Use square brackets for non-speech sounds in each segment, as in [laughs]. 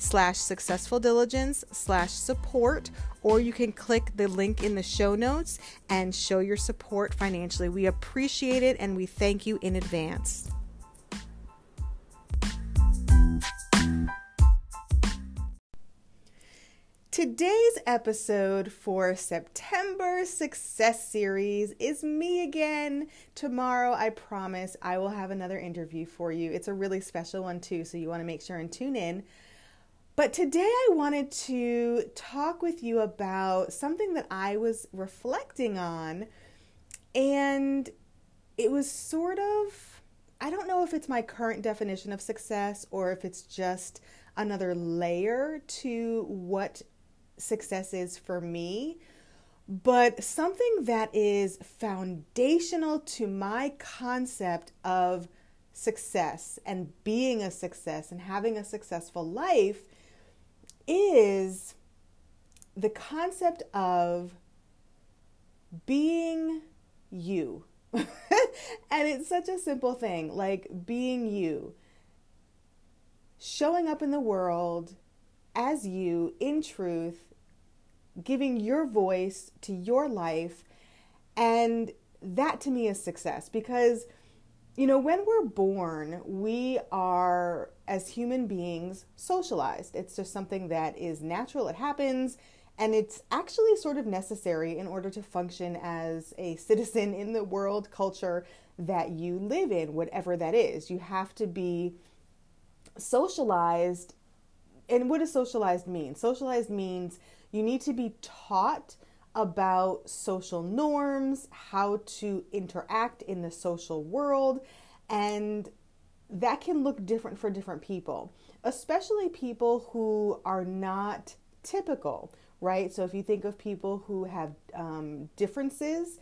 slash successful diligence slash support or you can click the link in the show notes and show your support financially we appreciate it and we thank you in advance Today's episode for September Success Series is me again. Tomorrow, I promise, I will have another interview for you. It's a really special one, too, so you want to make sure and tune in. But today I wanted to talk with you about something that I was reflecting on, and it was sort of, I don't know if it's my current definition of success or if it's just another layer to what success is for me, but something that is foundational to my concept of success and being a success and having a successful life is the concept of being you. [laughs] and it's such a simple thing like being you, showing up in the world as you in truth, giving your voice to your life. And that to me is success because you know, when we're born, we are, as human beings, socialized. It's just something that is natural, it happens, and it's actually sort of necessary in order to function as a [laughs] citizen in the world culture that you live in, whatever that is. You have to be socialized. And what does socialized mean? Socialized means you need to be taught about social norms, how to interact in the social world, and that can look different for different people, especially people who are not typical, right? So if you think of people who have um, differences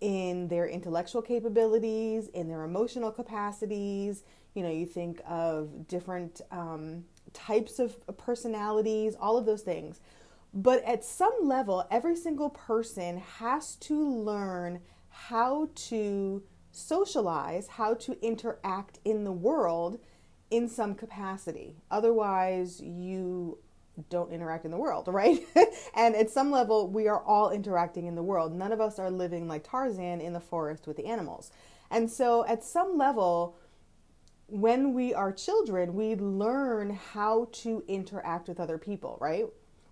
in their intellectual capabilities, in their emotional capacities, you know, you think of different um, types of personalities, all of those things. But at some level, every single person has to learn how to socialize, how to interact in the world in some capacity. Otherwise, you don't interact in the world, [laughs] right? and at some level, we are all interacting in the world. None of us are living like Tarzan in the forest with the animals. And so, at some level, when we are children, we learn how to interact with other people, right?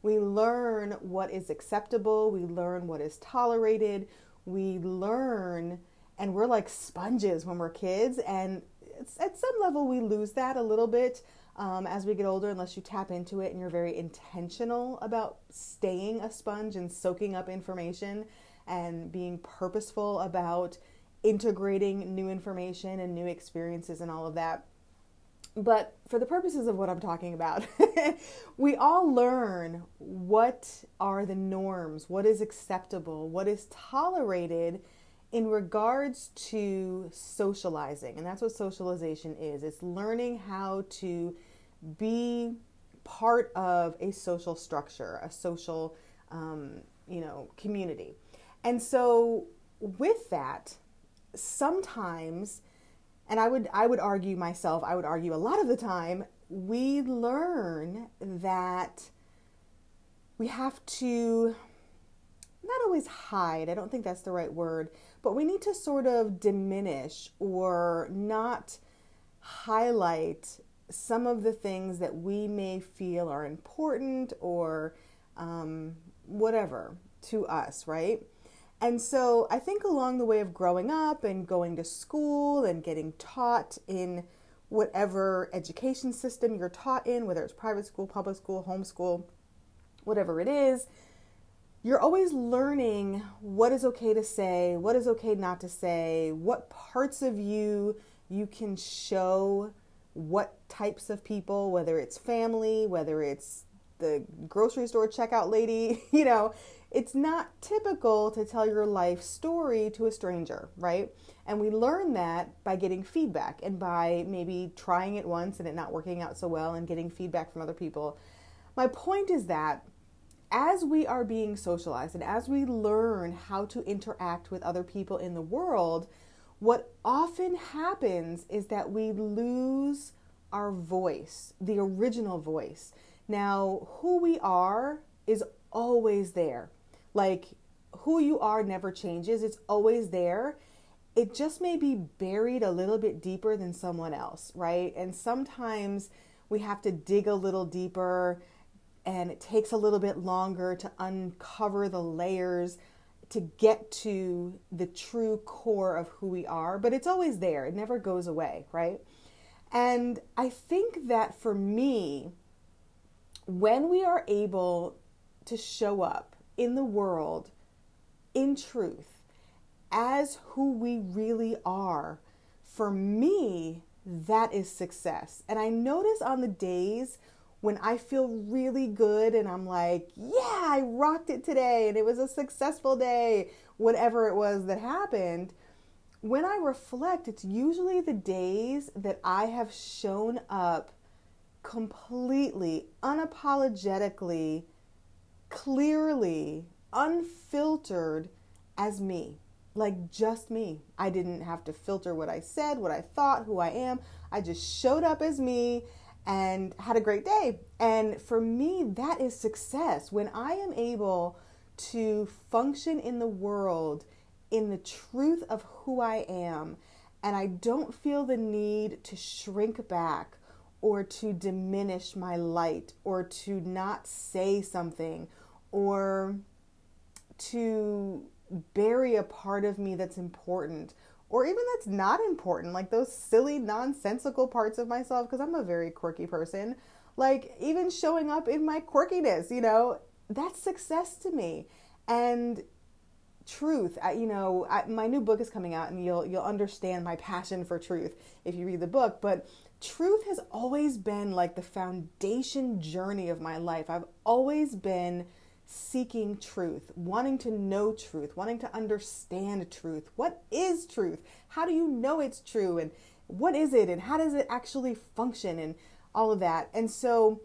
We learn what is acceptable, we learn what is tolerated, we learn, and we're like sponges when we're kids. And at some level, we lose that a little bit um, as we get older unless you tap into it and you're very intentional about staying a sponge and soaking up information and being purposeful about integrating new information and new experiences and all of that. But for the purposes of what I'm talking about, [laughs] we all learn what are the norms, what is acceptable, what is tolerated in regards to socializing. And that's what socialization is it's learning how to be part of a social structure, a social, um, you know, community. And so, with that, sometimes and I would I would argue myself, I would argue a lot of the time we learn that we have to not always hide, I don't think that's the right word, but we need to sort of diminish or not highlight some of the things that we may feel are important or um, whatever to us, right? And so I think along the way of growing up and going to school and getting taught in whatever education system you're taught in, whether it's private school, public school, homeschool, whatever it is, you're always learning what is okay to say, what is okay not to say, what parts of you you can show what types of people, whether it's family, whether it's the grocery store checkout lady, [laughs] you know, it's not typical to tell your life story to a stranger, right? And we learn that by getting feedback and by maybe trying it once and it not working out so well and getting feedback from other people. My point is that as we are being socialized and as we learn how to interact with other people in the world, what often happens is that we lose our voice, the original voice. Now, who we are is always there. Like who you are never changes, it's always there. It just may be buried a little bit deeper than someone else, right? And sometimes we have to dig a little deeper and it takes a little bit longer to uncover the layers to get to the true core of who we are, but it's always there. It never goes away, right? And I think that for me, when we are able to show up in the world in truth as who we really are, for me, that is success. And I notice on the days when I feel really good and I'm like, yeah, I rocked it today and it was a successful day, whatever it was that happened. When I reflect, it's usually the days that I have shown up completely, unapologetically clearly, unfiltered as me. Like just me. I didn't have to filter what I said, what I thought, who I am. I just showed up as me and had a great day. And for me, that is success. When I am able to function in the world in the truth of who I am, and I don't feel the need to shrink back or to diminish my light or to not say something or to bury a part of me that's important or even that's not important, like those silly, nonsensical parts of myself, because I'm a very quirky person. Like, even showing up in my quirkiness, you know, that's success to me. And truth, I, you know, I, my new book is coming out, and you'll you'll understand my passion for truth if you read the book. But truth has always been like the foundation journey of my life. I've always been seeking truth, wanting to know truth, wanting to understand truth. What is truth? How do you know it's true? And what is it? And how does it actually function? And all of that. And so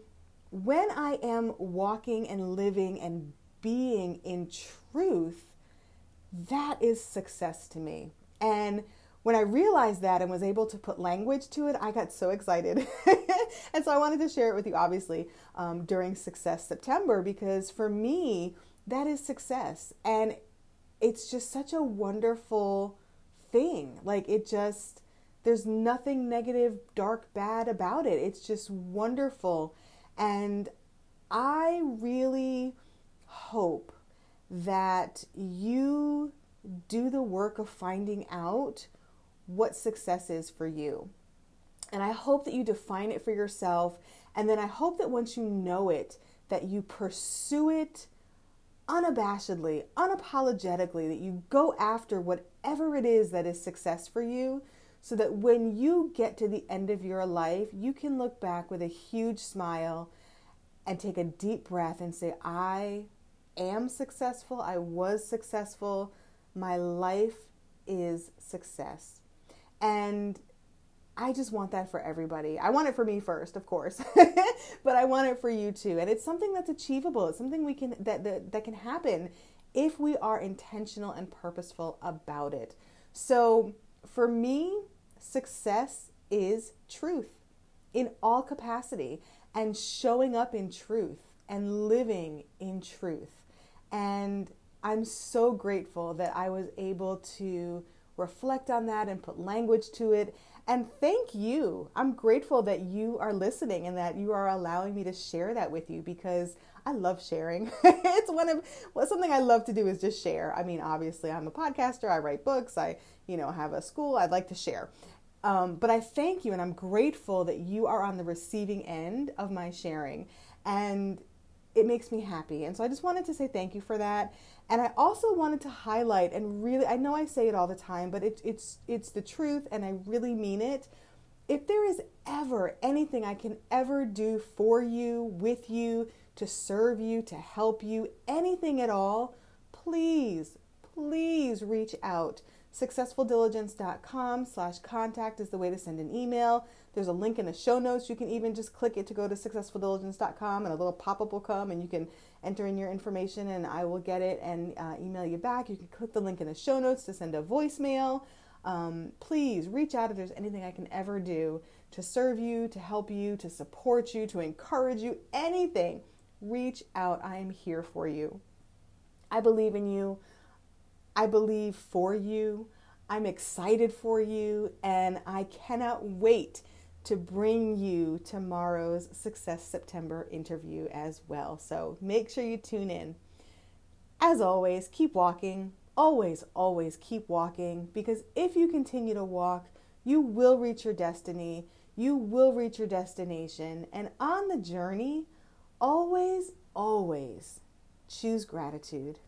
when I am walking and living and being in truth, that is success to me. And when I realized that and was able to put language to it, I got so excited. [laughs] and so I wanted to share it with you, obviously, um, during Success September, because for me, that is success. And it's just such a wonderful thing. Like, it just, there's nothing negative, dark, bad about it. It's just wonderful. And I really hope that you do the work of finding out what success is for you. And I hope that you define it for yourself. And then I hope that once you know it, that you pursue it unabashedly, unapologetically, that you go after whatever it is that is success for you so that when you get to the end of your life, you can look back with a huge smile and take a deep breath and say, I am successful, I was successful, my life is success. And I just want that for everybody. I want it for me first, of course, [laughs] but I want it for you too. And it's something that's achievable. It's something we can that, that that can happen if we are intentional and purposeful about it. So, for me, success is truth in all capacity and showing up in truth and living in truth. And I'm so grateful that I was able to reflect on that and put language to it. And thank you. I'm grateful that you are listening and that you are allowing me to share that with you because I love sharing. [laughs] it's one of well, something I love to do is just share. I mean, obviously, I'm a podcaster. I write books. I, you know, have a school. I'd like to share. Um, but I thank you and I'm grateful that you are on the receiving end of my sharing. And it makes me happy. And so I just wanted to say thank you for that. And I also wanted to highlight and really I know I say it all the time, but it, it's it's the truth and I really mean it. If there is ever anything I can ever do for you, with you, to serve you, to help you, anything at all, please, please reach out. Successfuldiligence.com slash contact is the way to send an email. There's a link in the show notes. You can even just click it to go to successfuldiligence.com and a little pop up will come and you can enter in your information and I will get it and uh, email you back. You can click the link in the show notes to send a voicemail. Um, please reach out if there's anything I can ever do to serve you, to help you, to support you, to encourage you, anything. Reach out. I am here for you. I believe in you. I believe for you. I'm excited for you, and I cannot wait to bring you tomorrow's Success September interview as well. So make sure you tune in. As always, keep walking. Always, always keep walking because if you continue to walk, you will reach your destiny. You will reach your destination. And on the journey, always, always choose gratitude.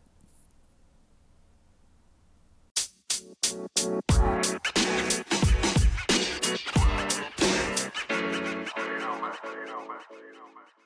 You know, man.